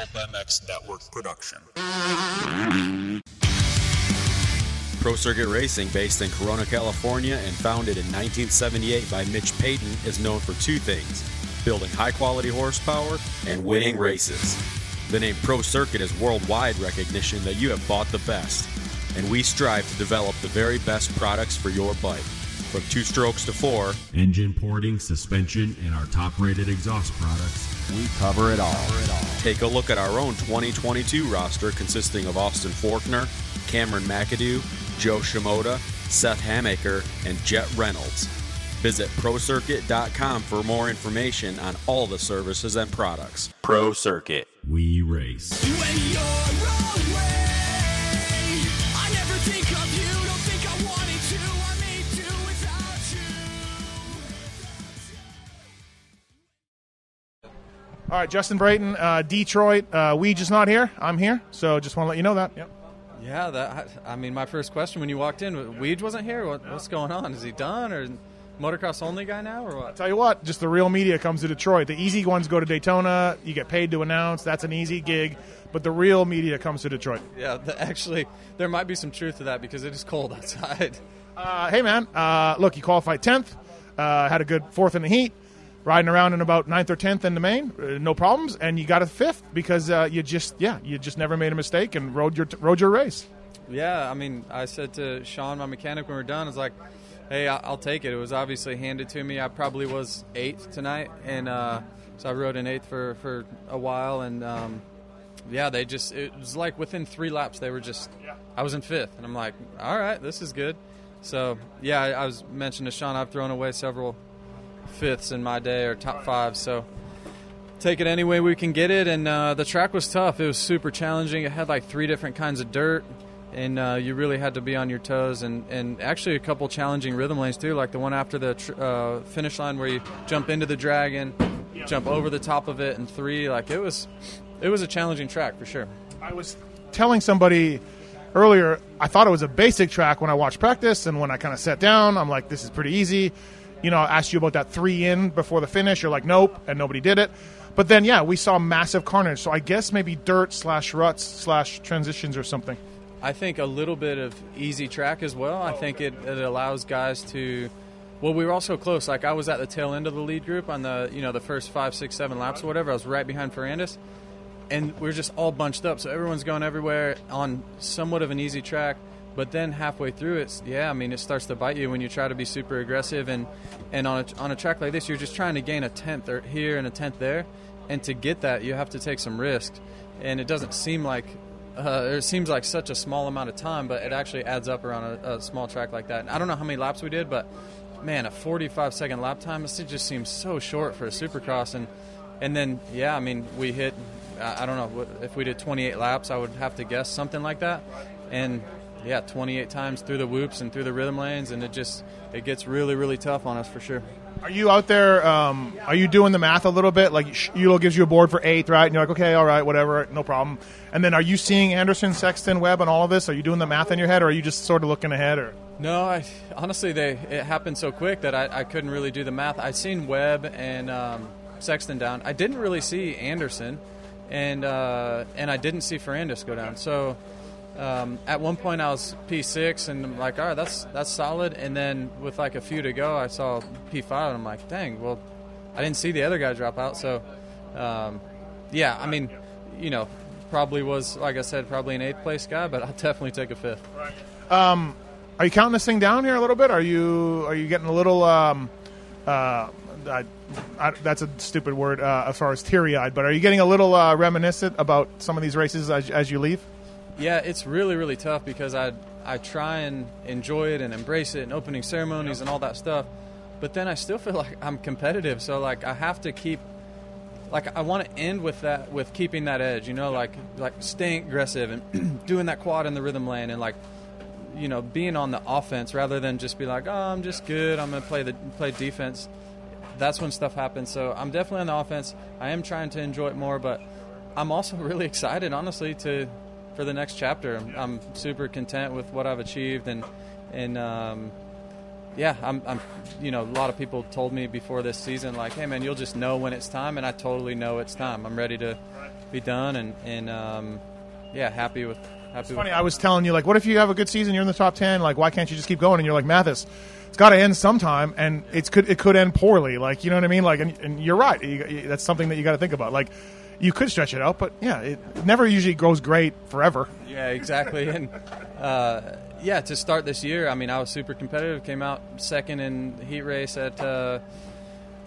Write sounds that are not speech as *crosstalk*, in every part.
Pulp MX Network production. Pro Circuit Racing, based in Corona, California, and founded in 1978 by Mitch Payton, is known for two things building high quality horsepower and winning races. The name Pro Circuit is worldwide recognition that you have bought the best, and we strive to develop the very best products for your bike. From two strokes to four, engine porting, suspension, and our top rated exhaust products. We cover it all. Take a look at our own 2022 roster consisting of Austin Forkner, Cameron McAdoo, Jo Shimoda, Seth Hammaker, and Jett Reynolds. Visit ProCircuit.com for more information on all the services and products. Pro Circuit. We race. All right, Justin Brayton, uh, Detroit. Uh, we just not here. I'm here, so just want to let you know that. Yep. Yeah, that. I mean, my first question when you walked in, Weege wasn't here. What, what's going on? Is he done or motocross only guy now or what? Tell you what, just the real media comes to Detroit. The easy ones go to Daytona. You get paid to announce. That's an easy gig. But the real media comes to Detroit. Yeah, the, actually, there might be some truth to that because it is cold *laughs* outside. Uh, hey, man. Uh, look, you qualified 10th. Uh, had a good fourth in the heat. Riding around in about 9th or 10th in the main, uh, no problems, and you got a fifth because uh, you just, yeah, you just never made a mistake and rode your rode your race. Yeah, I mean, I said to Sean, my mechanic, when we are done, I was like, hey, I'll take it. It was obviously handed to me. I probably was eighth tonight, and uh, so I rode in eighth for, for a while, and um, yeah, they just, it was like within three laps, they were just, I was in fifth, and I'm like, all right, this is good. So, yeah, I, I was mentioning to Sean, I've thrown away several fifths in my day or top five, so take it any way we can get it. And uh, the track was tough. It was super challenging. It had like three different kinds of dirt, and uh, you really had to be on your toes. And, and actually, a couple challenging rhythm lanes too, like the one after the tr- uh, finish line where you jump into the dragon, jump over the top of it, and three. Like it was, it was a challenging track for sure. I was telling somebody earlier, I thought it was a basic track when I watched practice, and when I kind of sat down, I'm like, this is pretty easy. You know, asked you about that three in before the finish. You're like, nope, and nobody did it. But then, yeah, we saw massive carnage. So I guess maybe dirt slash ruts slash transitions or something. I think a little bit of easy track as well. I think it, it allows guys to. Well, we were also close. Like I was at the tail end of the lead group on the you know the first five, six, seven laps or whatever. I was right behind Ferrandis, and we are just all bunched up. So everyone's going everywhere on somewhat of an easy track. But then halfway through, it's yeah. I mean, it starts to bite you when you try to be super aggressive and and on a, on a track like this, you're just trying to gain a tenth or here and a tenth there, and to get that, you have to take some risk. And it doesn't seem like uh, it seems like such a small amount of time, but it actually adds up around a, a small track like that. And I don't know how many laps we did, but man, a 45 second lap time, it just seems so short for a supercross. And and then yeah, I mean, we hit. I don't know if we did 28 laps. I would have to guess something like that. And yeah, 28 times through the whoops and through the rhythm lanes, and it just it gets really really tough on us for sure. Are you out there? Um, are you doing the math a little bit? Like Eulo gives you a board for eighth, right? And you're like, okay, all right, whatever, no problem. And then are you seeing Anderson, Sexton, Webb, and all of this? Are you doing the math in your head, or are you just sort of looking ahead? Or No, I honestly they it happened so quick that I, I couldn't really do the math. I seen Webb and um, Sexton down. I didn't really see Anderson, and uh, and I didn't see Ferrandis go down. So um, at one point I was P six and I'm like, all right, that's that's solid. And then with like a few to go, I saw P five and I'm like, dang, well, I didn't see the other guy drop out. So um, yeah, I mean, you know, probably was like I said, probably an eighth place guy, but I'll definitely take a fifth. um, are you counting this thing down here a little bit? Are you are you getting a little? Um, uh, I, I, that's a stupid word uh, as far as teary eyed, but are you getting a little uh, reminiscent about some of these races as, as you leave? Yeah, it's really really tough because I I try and enjoy it and embrace it and opening ceremonies and all that stuff, but then I still feel *laughs* like I'm competitive. So like I have to keep like I want to end with that with keeping that edge, you know, like like staying aggressive and *clears throat* doing that quad in the rhythm lane and like you know being on the offense rather than just be like oh I'm just good I'm gonna play the play defense. That's when stuff happens. So I'm definitely on the offense. I am trying to enjoy it more, but I'm also *laughs* really excited, honestly, to for the next chapter. I'm, I'm super content with what I've achieved, and and um, yeah, I'm, I'm, you know, a lot of people told me before this season, like, hey man, you'll just know when it's time, and I totally know it's time. I'm ready to be done, and and um, yeah, happy with happy. with Funny, I was telling you, like, what if you have a good season, you're in the top 10, like, why can't you just keep going? And you're like, Matthes, it's got to end sometime, and it's could it could end poorly. Like, you know what I mean? Like, and, and you're right. You, you- that's something that you got to think about. Like, you could stretch it out, but yeah, it never usually grows great forever. Yeah, exactly. And uh, yeah, to start this year, I mean, I was super competitive. Came out second in the heat race at uh,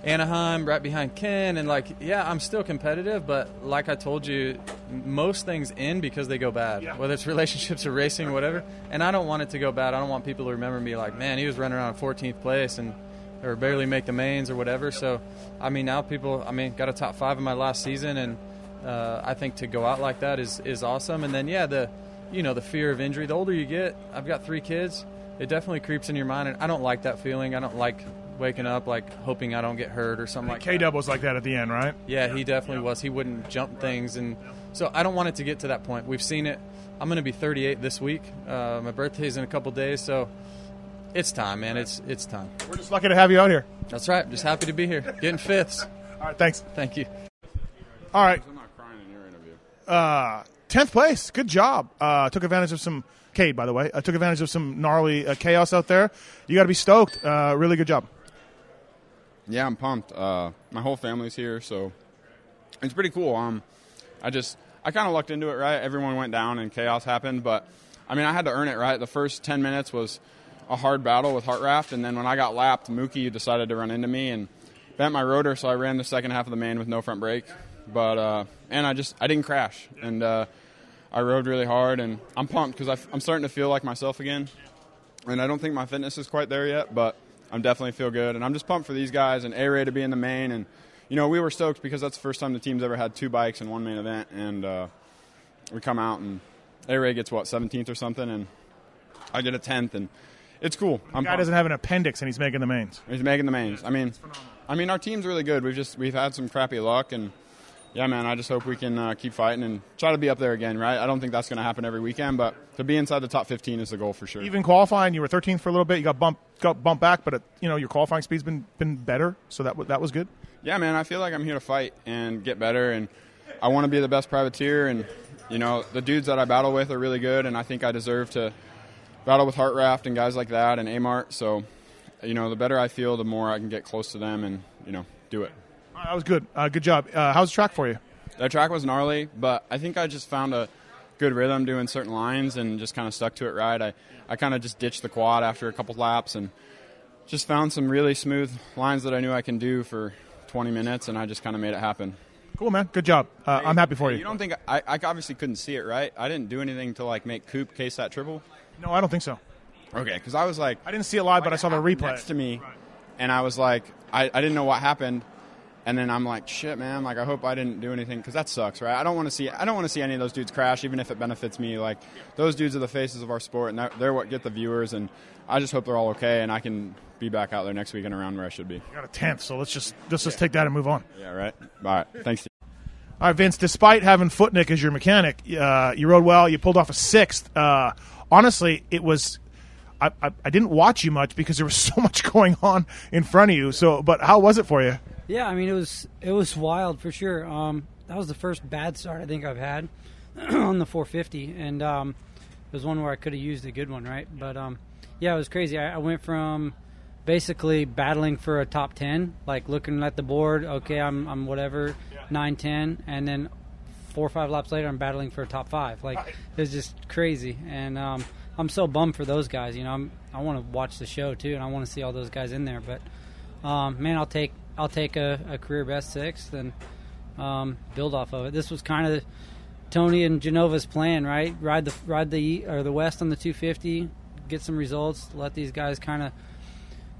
Anaheim, right behind Ken, and like, yeah, I'm still competitive. But like I told you, most things end because they go bad. Yeah. Whether it's *laughs* relationships or racing, or whatever. And I don't want it to go bad. I don't want people to remember me like, man, he was running around 14th place and or barely make the mains or whatever. So, I mean, now people, I mean, got a top five in my last season, and uh, I think to go out like that is is awesome. And then yeah, the you know the fear of injury. The older you get, I've got three kids. It definitely creeps in your mind, and I don't like that feeling. I don't like waking up like hoping I don't get hurt or something like K that. Dub was like that at the end, right? Yeah, he definitely was. He wouldn't jump things, and so I don't want it to get to that point. We've seen it. I'm going to be 38 this week. Uh, my birthday's in a couple days, so it's time, man. It's it's time. We're just lucky to have you out here. That's right. Just happy to be here, getting fifths. *laughs* All right, thanks. Thank you. All right, I'm not crying in your interview. uh, tenth place. Good job. Uh, took advantage of some Cade, by the way. I took advantage of some gnarly uh, chaos out there. You got to be stoked. Uh, really good job. Yeah, I'm pumped. Uh, my whole family's here, so it's pretty cool. Um, I just I kind of lucked into it, right? Everyone went down and chaos happened, but I mean, I had to earn it, right? The first ten minutes was a hard battle with Hartranft, and then when I got lapped, Mookie decided to run into me and bent my rotor, so I ran the second half of the main with no front brake. But uh, and I just I didn't crash, and uh, I rode really hard, and I'm pumped because I'm starting to feel like myself again. And I don't think my fitness is quite there yet, but I'm definitely feel good, and I'm just pumped for these guys and A Ray to be in the main, and you know we were stoked because that's the first time the team's ever had two bikes in one main event, and uh, we come out and A Ray gets what 17th or something, and I get a 10th, and it's cool. I'm Guy pumped. doesn't have an appendix and he's making the mains. He's making the mains. I mean, I mean, our team's really good. We've just we've had some crappy luck, and yeah, man, I just hope we can uh, keep fighting and try to be up there again. Right? I don't think that's going to happen every weekend, but to be inside the top 15 is the goal for sure. Even qualifying, you were 13th for a little bit. You got bumped, got bumped back, but uh you know your qualifying speed's been been better, so that w- that was good. yeah, man, I feel like I'm here to fight and get better, and I want to be the best privateer. And you know, the dudes that I battle with are really good, and I think I deserve to battle with Hartranft and guys like that and Amart. So, you know, the better I feel, the more I can get close to them and you know do it. Right, that was good. Uh, good job. Uh, how's the track for you? That track was gnarly, but I think I just found a good rhythm doing certain lines and just kind of stuck to it right. I, I kind of just ditched the quad after a couple laps and just found some really smooth lines that I knew I can do for 20 minutes, and I just kind of made it happen. Cool, man. Good job. Uh, I'm happy for you. You don't think I, I obviously couldn't see it, right? I didn't do anything to like make Coop case that triple. No, I don't think so. Okay, because I was like, I didn't see it live, but I saw the replay. next to me, and I was like, I, I didn't know what happened, and then I'm like, shit, man, like I hope I didn't do anything because that sucks, right? I don't want to see, I don't want to see any of those dudes crash, even if it benefits me. Like those dudes are the faces of our sport, and they're, they're what get the viewers, and I just hope they're all okay, and I can be back out there next week and around where I should be. You got a tenth, so let's just let's just take that and move on. Yeah, right. All right, thanks. All right, Vince. Despite having Footnick as your mechanic, uh, you rode well. You pulled off a sixth. Uh, honestly, it was. I, I, I didn't watch you much because there was *laughs* so much going on in front of you. So, but how was it for you? Yeah, I mean it was it was wild for sure. Um, that was the first bad start I think I've had *clears throat* on the 450, and um, it was one where I could have used a good one, right? But um, yeah, it was crazy. I, I went from basically battling for a top 10, like looking at the board. Okay, I'm I'm whatever nine ten, and then four or five laps later, I'm battling for a top five. Like it was just crazy, and um, I'm so bummed for those guys. You know, I'm, I want to watch the show too, and I want to see all those guys in there. But um, man, I'll take I'll take a, a career best sixth and um, build off of it. This was kind of Tony and Genova's plan, right? Ride the ride the or the West on the 250, get some results, let these guys kind of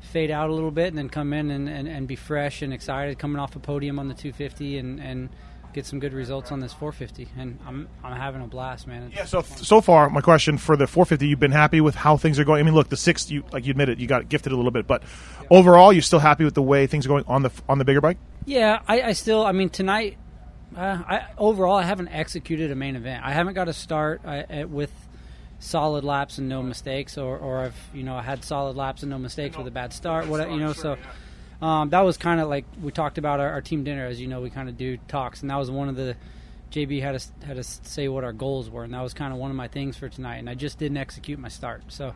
fade out a little bit, and then come in and, and, and be fresh and excited, coming off a podium on the 250 and, and get some good results on this 450. And I'm I'm having a blast, man. It's- Yeah. So so far, my question for the 450, you've been happy with how things are going. I mean, look, the sixth, you like you admitted, you got gifted a little bit, but overall, you're still happy with the way things are going on the on the bigger bike. Yeah, I, I still. I mean, tonight. Uh, I, overall, I haven't executed a main event. I haven't got a start I, uh, with solid laps and no mistakes, or or I've you know I had solid laps and no mistakes with a bad start. What you know, so um, that was kind of like we talked about our, our team dinner. As you know, we kind of do talks, and that was one of the JB had us had us say what our goals were, and that was kind of one of my things for tonight. And I just didn't execute my start, so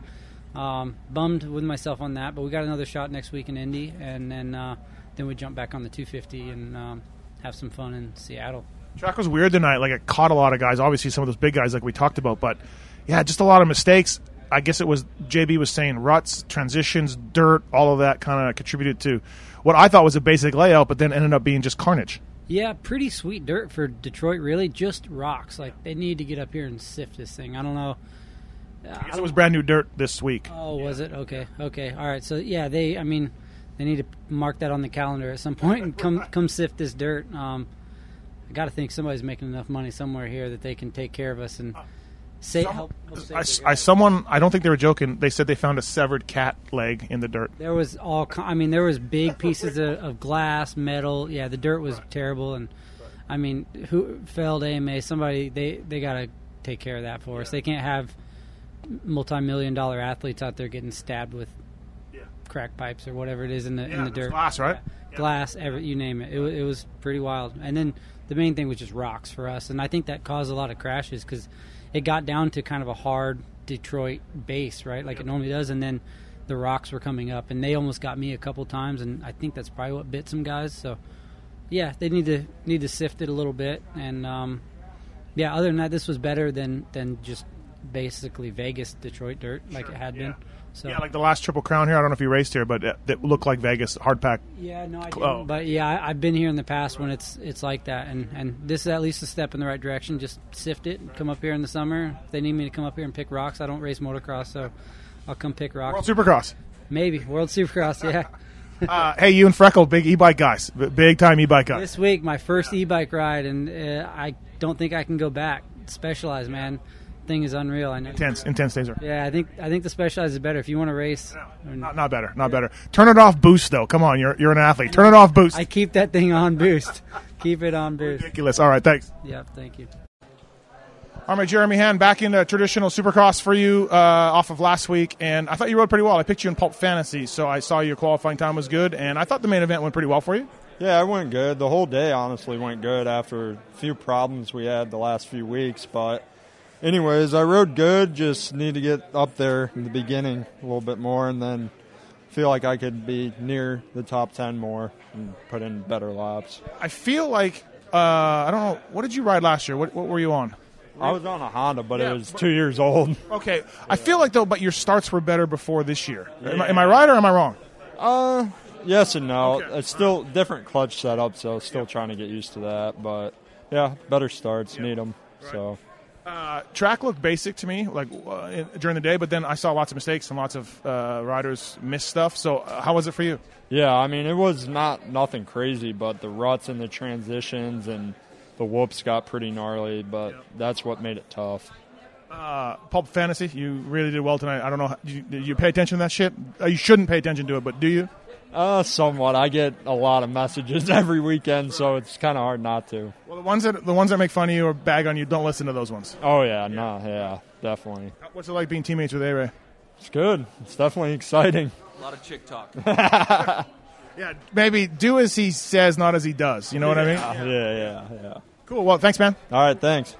um, bummed with myself on that. But we got another shot next week in Indy, and then uh, then we jump back on the 250 and um, have some fun in Seattle. Track was weird tonight. Like it caught a lot of guys. Obviously, some of those big guys, like we talked about, but yeah, just a lot of mistakes. I guess it was JB was saying ruts, transitions, dirt, all of that kind of contributed to what I thought was a basic layout, but then ended up being just carnage. Yeah, pretty sweet dirt for Detroit. Really, just rocks. Like they need to get up here and sift this thing. I don't know. I guess it was brand new dirt this week. Oh, was it? Okay, okay, all right. So yeah, they. I mean, they need to mark that on the calendar at some point and come *laughs* come sift this dirt. Um, I got to think somebody's making enough money somewhere here that they can take care of us and say help. help I, I someone I don't think they were joking. They said they found a severed cat leg in the dirt. There was all I mean, there was big pieces of, of glass, metal. Yeah, the dirt was terrible, and I mean, who failed AMA? Somebody they they got to take care of that for us. They can't have multi-million dollar athletes out there getting stabbed with crack pipes or whatever it is in the in the dirt. glass, right? Glass, every you name it. It, it was pretty wild. And then the main thing was just rocks for us, and I think that caused a lot of crashes because it got down to kind of a hard Detroit base, right, like it normally does, and then the rocks were coming up, and they almost got me a couple times, and I think that's probably what bit some guys. So, yeah, they need to need to sift it a little bit, and um, yeah, other than that, this was better than than just basically Vegas Detroit dirt like it had been. So Yeah, like the last Triple Crown here. I don't know if you raced here, but it, it looked like Vegas hard pack. Yeah, no, I didn't. Oh. But yeah, I, I've been here in the past when it's it's like that, and and this is at least a step in the right direction. Just sift it, and come up here in the summer. If they need me to come up here and pick rocks, I don't race motocross, so I'll come pick World rocks. Supercross. Maybe World Supercross. Yeah. *laughs* Uh, hey, you and Freckle, big e-bike guys, big time e-bike guys. this week, my first e-bike ride, and uh, I don't think I can go back. Specialized, man, thing is unreal. I know. Intense, intense days are. Yeah, I think I think the Specialized is better if you want to race. and Not, not better, not better. Turn it off, boost though. Come on, you're you're an athlete. Turn it off, boost. I keep that thing on boost. *laughs* keep it on boost. Ridiculous. All right, thanks. Yep, thank you. All right, Jeremy Hand, back in uh, traditional Supercross for you uh, off of last week, and I thought you rode pretty well. I picked you in Pulp Fantasy, so I saw your qualifying time was good, and I thought the main event went pretty well for you. Yeah, it went good. The whole day honestly went good after a few problems we had the last few weeks. But, anyways, I rode good. Just need to get up there in the beginning a little bit more, and then feel like I could be near the top ten more and put in better laps. I feel like uh, I don't know. What did you ride last year? What, what were you on? I was on a Honda, but Yeah, it was but- two years old. *laughs* Okay, I feel like though, but your starts were better before this year. Am, I, am I right or am I wrong? Uh, yes and no. Okay. It's still different clutch setup, so still trying to get used to that. But yeah, better starts, need them. So. Uh, track looked basic to me, like uh, in, during the day, but then I saw lots of mistakes and lots of uh, riders miss stuff. So, uh, how was it for you? Yeah, I mean, it was not nothing crazy, but the ruts and the transitions and the whoops got pretty gnarly, but that's what made it tough. Uh, Pulp Fantasy, you really did well tonight. I don't know. You, you pay attention to that shit? Uh, you shouldn't pay attention to it, but do you? Uh, somewhat. I get a lot of messages *laughs* every weekend, so it's kind of hard not to. Well, the ones that the ones that make fun of you or bag on you, don't listen to those ones. Oh yeah, no, yeah, definitely. What's it like being teammates with A-Ray? It's good. It's definitely exciting. A lot of chick talk. *laughs* Yeah, maybe do as he says, not as he does. You know what I mean? Yeah, yeah, yeah. Cool. Well, thanks, man. All right, thanks.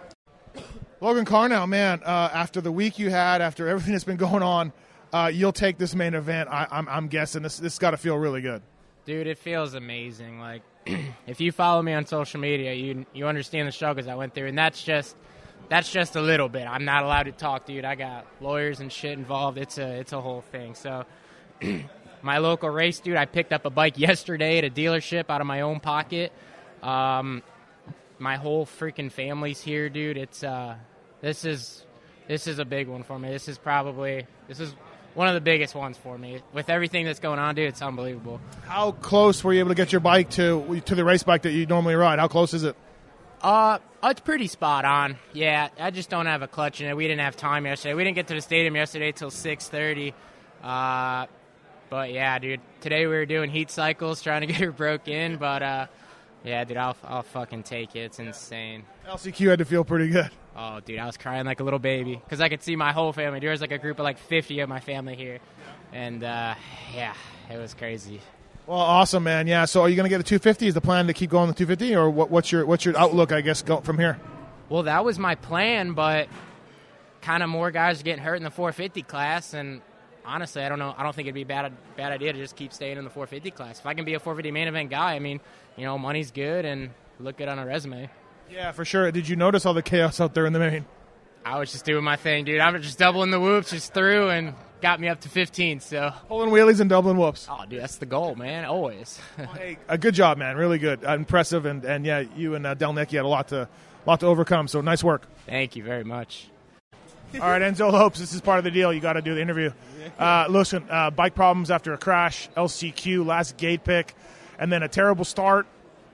Logan Karnow, man, uh, after the week you had, after everything that's been going on, uh, you'll take this main event. I, I'm, I'm guessing this this got to feel really good. Dude, it feels amazing. Like, *clears throat* if you follow me on social media, you you understand the struggles I went through, and that's just that's just a little bit. I'm not allowed to talk, dude. I got lawyers and shit involved. It's a it's a whole thing. So, *clears throat* my local race, dude, I picked up a bike yesterday at a dealership out of my own pocket. Um, my whole freaking family's here, dude. It's uh, this is this is a big one for me. This is probably this is one of the biggest ones for me. With everything that's going on, dude, it's unbelievable. How close were you able to get your bike to to the race bike that you normally ride? How close is it? Uh, it's pretty spot on. Yeah, I just don't have a clutch in it. We didn't have time yesterday. We didn't get to the stadium yesterday till six thirty. Uh, but yeah, dude, today we were doing heat cycles trying to get her broke in. But uh, yeah, dude, I'll I'll fucking take it. It's insane. LCQ had to feel pretty good. Oh, dude, I was crying like a little baby because I could see my whole family. There was like a group of like 50 of my family here, and uh, yeah, it was crazy. Well, awesome, man. Yeah. So, are you going to get a 250? Is the plan to keep going the 250, or what, what's your what's your outlook? I guess go from here. Well, that was my plan, but kind of more guys are getting hurt in the 450 class, and honestly, I don't know. I don't think it'd be a bad bad idea to just keep staying in the 450 class. If I can be a 450 main event guy, I mean, you know, money's good and look good on a resume. Yeah, for sure. Did you notice all the chaos out there in the main? I was just doing my thing, dude. I'm just doubling the whoops, just through, and got me up to 15. So pulling wheelies and doubling whoops. Oh, dude, that's the goal, man. Always. hey, a good job, man. Really good, uh, impressive, and and yeah, you and uh, Delnick, you had a lot to lot to overcome. So nice work. Thank you very much. *laughs* All right, Enzo Lopes, this is part of the deal. You got to do the interview. Uh, listen, uh, bike problems after a crash, LCQ, last gate pick, and then a terrible start.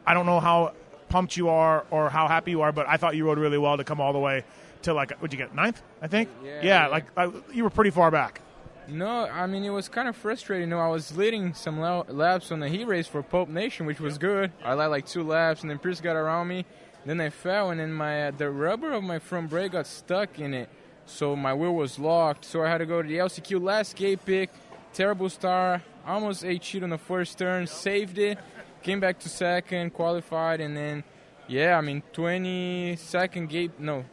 I don't know how pumped you are or how happy you are, but I thought you rode really well to come all the way to like, what'd you get, ninth, I think? Yeah, yeah yeah. like uh, you were pretty far back. No, I mean it was kind of frustrating. You know, I was leading some la- laps on the heat race for Pope Nation, which was good. I led like two laps, and then Pierce got around me. Then I fell, and then my uh, the rubber of my front brake got stuck in it, so my wheel was locked. So I had to go to the LCQ last gate pick. Terrible start. Almost ate shit on the first turn. Saved it. Came back to second, qualified, and then yeah, I mean 22nd gate no,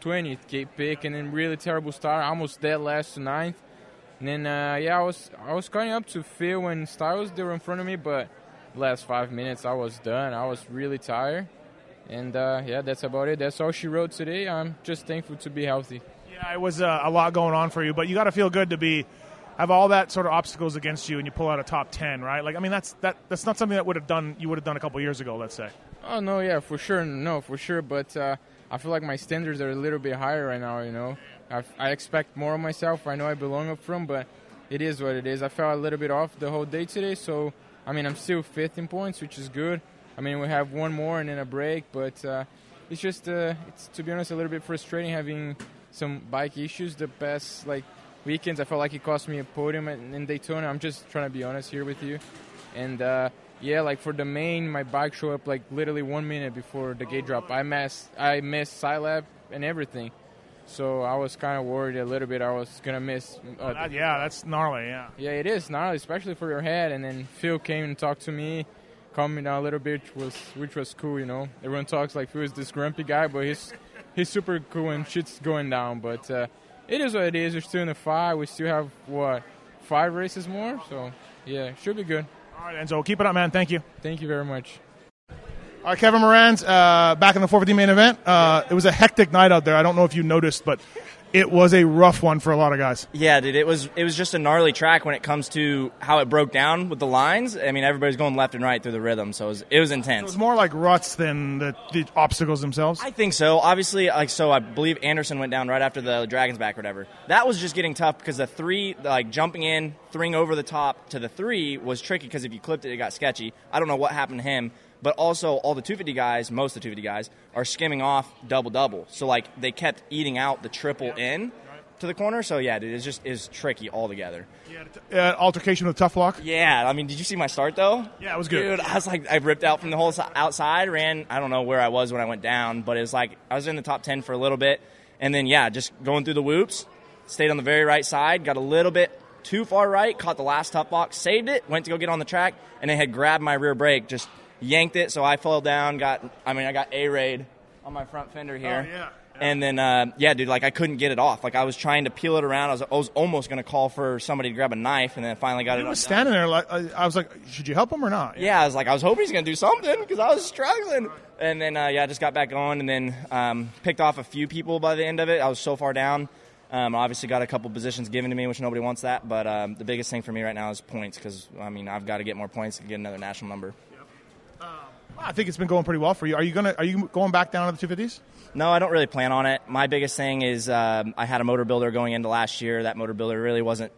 20th gate pick, and then really terrible start. Almost dead last to ninth. And then uh, yeah, I was I was coming up to Phil and Styles. They were in front of me, but last five minutes I was done. I was really tired, and uh, yeah, that's about it. That's all she wrote today. I'm just thankful to be healthy. Yeah, it was uh, a lot going on for you, but you got to feel good to be have all that sort of obstacles against you, and you pull out a top ten, right? Like, I mean, that's that that's not something that would have done you would have done a couple years ago, let's say. Oh no, yeah, for sure, no, for sure. But uh, I feel like my standards are a little bit higher right now. You know, I, I expect more of myself. I know I belong up front, but it is what it is. I felt a little bit off the whole day today, so I mean, I'm still fifth in points, which is good. I mean, we have one more and then a break, but uh, it's just, uh, it's to be honest, a little bit frustrating having some bike issues the past like weekends. I felt like it cost me a podium in Daytona. I'm just trying to be honest here with you, and uh, yeah, like for the main, my bike showed up like literally one minute before the gate drop. I missed, I missed lap and everything. So I was kind of worried a little bit. I was gonna miss. Uh, That- yeah, that's gnarly. Yeah. yeah, it is gnarly, especially for your head. And then Phil came and talked to me, calmed me down a little bit, which was which was cool. You know, everyone talks like Phil is this grumpy guy, but he's he's super cool and shit's going down. But uh, it is what it is. We're still in the five. We still have what five races more. So yeah, should be good. All right, Enzo, keep it up, man. Thank you. Thank you very much. All right, Kevin Moranz uh, back in the 450 main event. Uh, it was a hectic night out there. I don't know if you noticed, but it was a rough one for a lot of guys. Yeah, dude, it was it was just a gnarly track when it comes to how it broke down with the lines. I mean, everybody's going left and right through the rhythm, so it was, it was intense. It was more like ruts than the, the obstacles themselves. I think so. Obviously, like so, I believe Anderson went down right after the Dragons back or whatever. That was just getting tough because the three, like jumping in, throwing over the top to the three was tricky because if you clipped it, it got sketchy. I don't know what happened to him, but also all the 250 guys, most of the 250 guys, are skimming off double double. So like they kept eating out the triple in to the corner. So yeah, dude, it's just is tricky altogether. Uh, altercation with Tough Block. Yeah, I mean, did you see my start though? Yeah, it was good. Dude, I was like, I ripped out from the whole si- outside, ran. I don't know where I was when I went down, but it was like I was in the top ten for a little bit, and then yeah, just going through the whoops, stayed on the very right side, got a little bit too far right, caught the last top box, saved it, went to go get on the track, and then had grabbed my rear brake, just yanked it, so I fell down. Got, I mean, I got a raid on my front fender here. Oh, yeah. And then, uh, yeah, dude, like I couldn't get it off. Like I was trying to peel it around. I was, I was almost going to call for somebody to grab a knife, and then finally got He it. was undone. standing there like I I was like, should you help him or not? Yeah, I was like, I was hoping he's gonna do something because I was struggling. And then, uh, yeah, I just got back on and then um, picked off a few people by the end of it. I was so far down. Um, obviously, got a couple positions given to me, which nobody wants that. But um, the biggest thing for me right now is points because I mean, I've got to get more points to get another national number. I think it's been going pretty well for you. Are you gonna Are you going back down to the 250s? No, I don't really plan on it. My biggest thing is um, I had a motor builder going into last year. That motor builder really wasn't.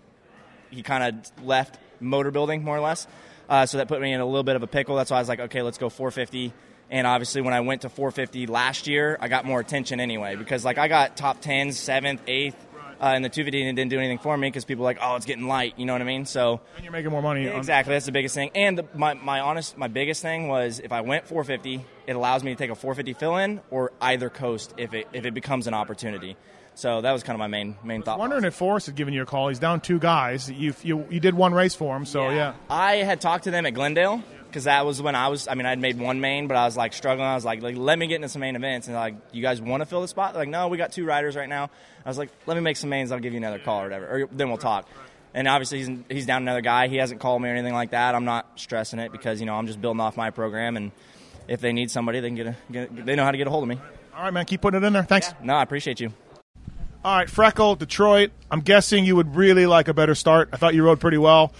He kind of left motor building more or less, uh, so that put me in a little bit of a pickle. That's why I was like, okay, let's go 450. And obviously, when I went to 450 last year, I got more attention anyway because like I got top tens, seventh, eighth, Uh, and the 250 didn't do anything for me because people were like, oh, it's getting light. You know what I mean? So And you're making more money. on- exactly, that's the biggest thing. And the, my my honest, my biggest thing was if I went 450, it allows me to take a 450 fill in or either coast if it if it becomes an opportunity. So that was kind of my main main thought. Wondering if Forrest had given you a call. He's down two guys. You you, you did one race for him, so yeah. I had talked to them at Glendale because that was when I was. I mean, I'd made one main, but I was like struggling. I was like, like let me get into some main events, and like, you guys want to fill the spot? They're like, no, we got two riders right now. I was like, let me make some mains. I'll give you another call or whatever, or then we'll talk. And obviously, he's he's down another guy. He hasn't called me or anything like that. I'm not stressing it because you know I'm just building off my program, and if they need somebody, they can get a get, they know how to get a hold of me. All right, man. Keep putting it in there. Thanks. No, I appreciate you. All right, Freckle, Detroit. I'm guessing you would really like a better start. I thought you rode pretty well.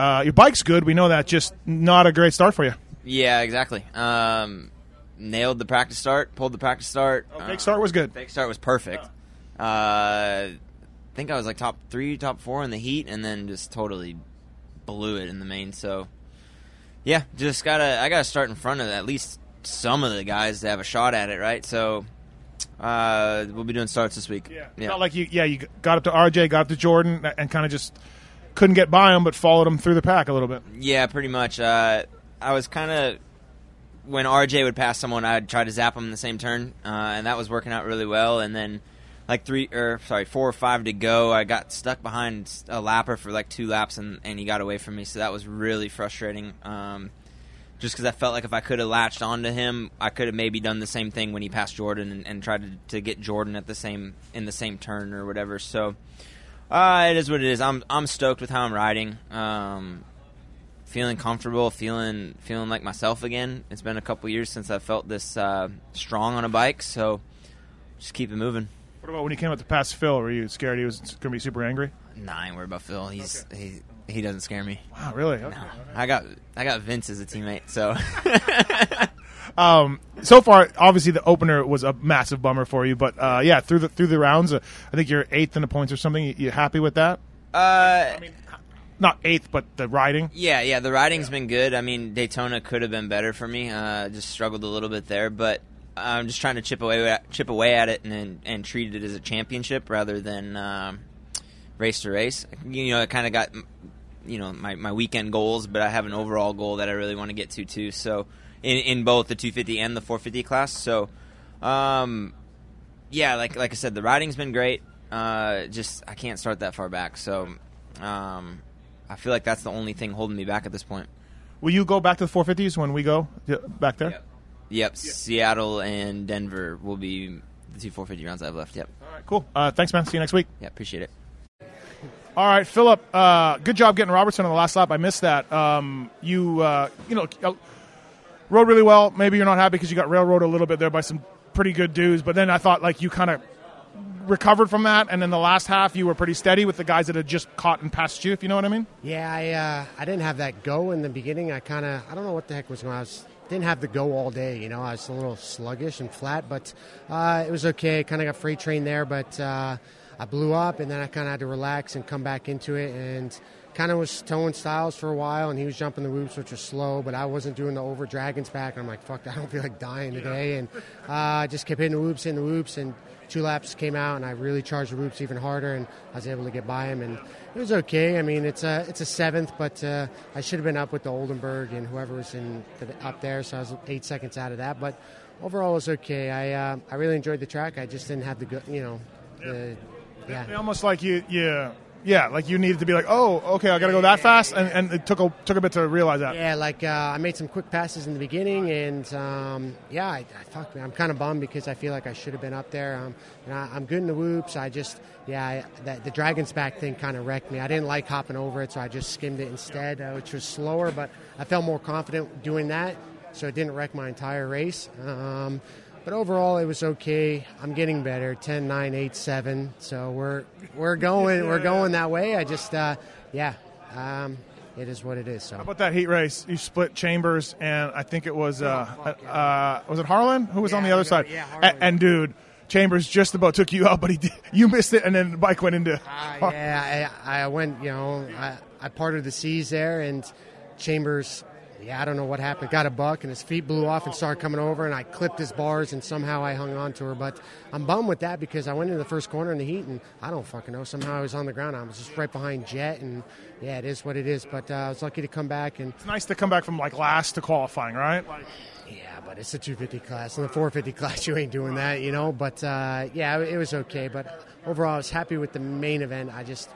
Uh, your bike's good. We know that. Just not a great start for you. Yeah, exactly. Um, nailed the practice start, pulled the practice start. Oh, fake start was good. Fake start was perfect. Uh, I think I was like top three, top four in the heat, and then just totally blew it in the main. So, yeah, just gotta I gotta start in front of at least some of the guys to have a shot at it, right? So, uh, we'll be doing starts this week. Yeah, Not like you. Yeah, you got up to RJ, got up to Jordan, and kind of just couldn't get by him, but followed him through the pack a little bit. Yeah, pretty much. Uh, I was kind of when RJ would pass someone, I'd try to zap him in the same turn, uh, and that was working out really well. And then, like three or sorry, four or five to go, I got stuck behind a lapper for like two laps, and, and he got away from me. So that was really frustrating. Um, just because I felt like if I could have latched onto him, I could have maybe done the same thing when he passed Jordan and, and tried to, to get Jordan at the same in the same turn or whatever. So uh, it is what it is. I'm I'm stoked with how I'm riding. Um, feeling comfortable, feeling feeling like myself again. It's been a couple years since I felt this uh, strong on a bike, so just keep it moving. What about when you came up to pass Phil? Were you scared he was going to be super angry? Nah, I ain't worried about Phil. He's he he doesn't scare me. Wow, really? Okay. No. I got I got Vince as a teammate, so *laughs* Um, so far, obviously the opener was a massive bummer for you, but uh, yeah, through the through the rounds, uh, I think you're eighth in the points or something. You, you happy with that? uh, Not eighth, but the riding. Yeah, yeah, the riding's been good. I mean, Daytona could have been better for me. Uh, just struggled a little bit there, but I'm just trying to chip away at, chip away at it and and, and treat it as a championship rather than um, race to race. You know, I kind of got you know my, my weekend goals, but I have an overall goal that I really want to get to too. So in in both the 250 and the 450 class. So um, yeah, like like I said, the riding's been great. Uh, just I can't start that far back, so um, I feel like that's the only thing holding me back at this point. Will you go back to the 450s when we go back there? Yep, Seattle and Denver will be the two 450 rounds I have left. Yep. All right, cool. Uh, thanks, man. See you next week. Yeah, appreciate it. All right, Philip. Uh, good job getting Robertson on the last lap. I missed that. Um, you, uh, you know, uh, rode really well. Maybe you're not happy because you got railroaded a little bit there by some pretty good dudes. But then I thought like you kind of recovered from that, and then the last half you were pretty steady with the guys that had just caught and passed you. If you know what I mean. Yeah, I uh, I didn't have that go in the beginning. I kind of I don't know what the heck was going. on. I was didn't have the go all day. You know, I was a little sluggish and flat, but uh, it was okay. Kind of got freight train there, but uh, I blew up, and then I kind of had to relax and come back into it, and kind of was towing styles for a while, and he was jumping the whoops, which was slow, but I wasn't doing the over dragons back. I'm like, fuck, *laughs* I don't feel like dying today, and uh, I just kept hitting the whoops, hitting the whoops, and two laps came out, and I really charged the whoops even harder, and I was able to get by him, and it was okay. I mean, it's a it's a seventh, but uh, I should have been up with the Oldenburg and whoever was in the, up there, so I was eight seconds out of that. But overall, it was okay. I uh, I really enjoyed the track. I just didn't have the good, you know, the yeah. Almost like you, you, yeah, like you needed to be like, oh, okay, I got to go that fast, and, and it took a took a bit to realize that. Yeah, like uh, I made some quick passes in the beginning, and um, yeah, I, I, fuck, man, I'm kind of bummed because I feel like I should have been up there. Um, and I, I'm good in the whoops. I just, yeah, I, that, the dragon's back thing kind of wrecked me. I didn't like hopping over it, so I just skimmed it instead, uh, which was slower, but I felt more confident doing that, so it didn't wreck my entire race. Um, but overall, it was okay. I'm getting better. 10, 9, 8, 7. So we're we're going we're going that way. I just uh, yeah, um, it is what it is. So How about that heat race? You split Chambers, and I think it was uh, uh, was it Harlan who was on the other side? yeah, A- and, dude, Chambers just about took you out, but he did, *laughs* you missed it, and then the bike went into. Uh, yeah, I, I went. You know, I, I parted the seas there, and Chambers yeah, I don't know what happened. Got a buck, and his feet blew off and started coming over, and I clipped his bars, and somehow I hung on to her. But I'm bummed with that because I went into the first corner in the heat, and I don't fucking know. Somehow I was on the ground. I was just right behind Jet, and yeah, it is what it is. But uh, I was lucky to come back, and It's nice to come back from like last to qualifying, right? Like, yeah, but it's a 250 class. and the 450 class, *laughs* you ain't doing that, you know. But uh, yeah, it was okay. But overall, I was happy with the main event. I just,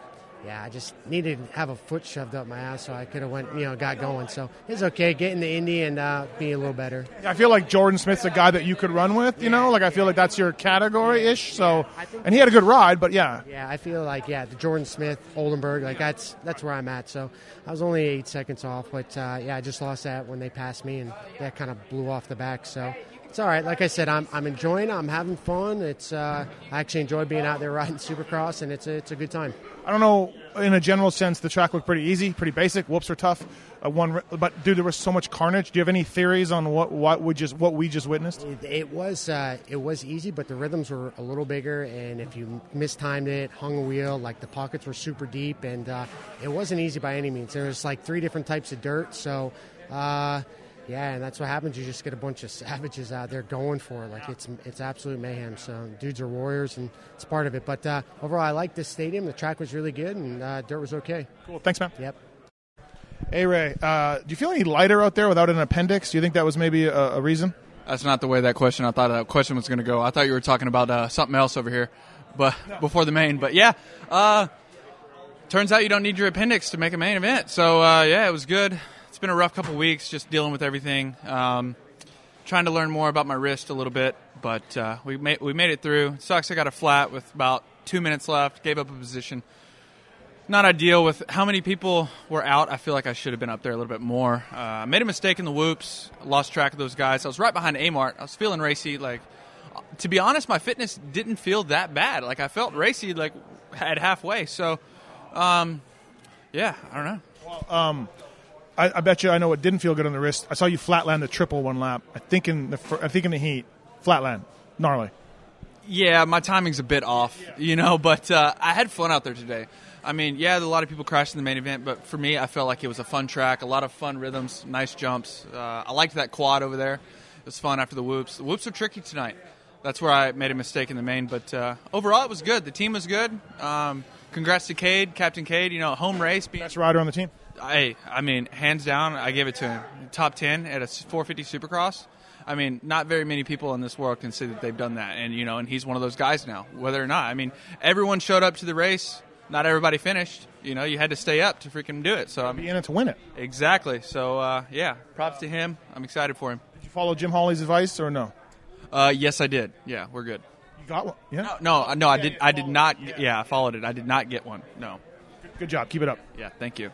yeah, I just needed to have a foot shoved up my ass so I could have went, you know, got going. So it's okay getting the Indy and uh, being a little better. I feel like Jordan Smith's a guy that you could run with. You know, like I feel like that's your category ish. So, and he had a good ride, but yeah, Yeah, I feel like yeah, the Jordan Smith, Oldenburg, like that's that's where I'm at. So I was only eight seconds off, but uh, yeah, I just lost that when they passed me, and that kind of blew off the back. So it's all right. Like I said, I'm I'm enjoying. it. I'm having fun. It's uh, I actually enjoy being out there riding *laughs* Supercross, and it's a, it's a good time. I don't know. In a general sense, the track looked pretty easy, pretty basic. Whoops were tough. Uh, one, but dude, there was so much carnage. Do you have any theories on what what we just what we just witnessed? It, it was uh, it was easy, but the rhythms were a little bigger, and if you mistimed it, hung a wheel, like the pockets were super deep, and uh, it wasn't easy by any means. There was like three different types of dirt, so. Yeah, and that's what happens. You just get a bunch of savages out there going for it. Like it's it's absolute mayhem. So dudes are warriors, and it's part of it. But uh, overall, I liked this stadium. The track was really good, and uh, dirt was okay. Cool. Thanks, man. Yep. Hey Ray, uh, do you feel any lighter out there without an appendix? Do you think that was maybe a, a reason? That's not the way that question. I thought that question was going to go. I thought you were talking about uh, something else over here, but before the main. But yeah, uh, turns out you don't need your appendix to make a main event. So uh, yeah, it was good. It's been a rough couple weeks, just dealing with everything. Um, trying to learn more about my wrist a little bit, but uh, we made we made it through. Sucks. I got a flat with about two minutes left. Gave up a position. Not ideal with how many people were out. I feel like I should have been up there a little bit more. Uh, I made a mistake in the whoops. Lost track of those guys. I was right behind Amart. I was feeling racy. Like, to be honest, my fitness didn't feel that bad. Like I felt racy like at halfway. So, um, yeah, I don't know. Um, I, I bet you I know what didn't feel good on the wrist. I saw you flatland the triple one lap. I think in the I think in the heat, flatland, gnarly. Yeah, my timing's a bit off, you know, but uh, I had fun out there today. I mean, yeah, a lot of people crashed in the main event, but for me, I felt like it was a fun track, a lot of fun rhythms, nice jumps. Uh, I liked that quad over there. It was fun after the whoops. The whoops are tricky tonight. That's where I made a mistake in the main, but uh, overall, it was good. The team was good. Um, congrats to Cade, Captain Cade. You know, home race. Being, Best rider on the team. I, I mean, hands down, I give it to him. Top 10 at a 450 Supercross. I mean, not very many people in this world can say that they've done that. And, you know, and he's one of those guys now, whether or not. I mean, everyone showed up to the race. Not everybody finished. You know, you had to stay up to freaking do it. So I'm be in it to win it. Exactly. So, uh, yeah, props to him. I'm excited for him. Did you follow Jim Hawley's advice or no? Uh, yes, I did. Yeah, we're good. You got one. Yeah. No, no, no I did. I did not. Yeah, I followed it. I did not get one. No. Good job. Keep it up. Yeah, thank you.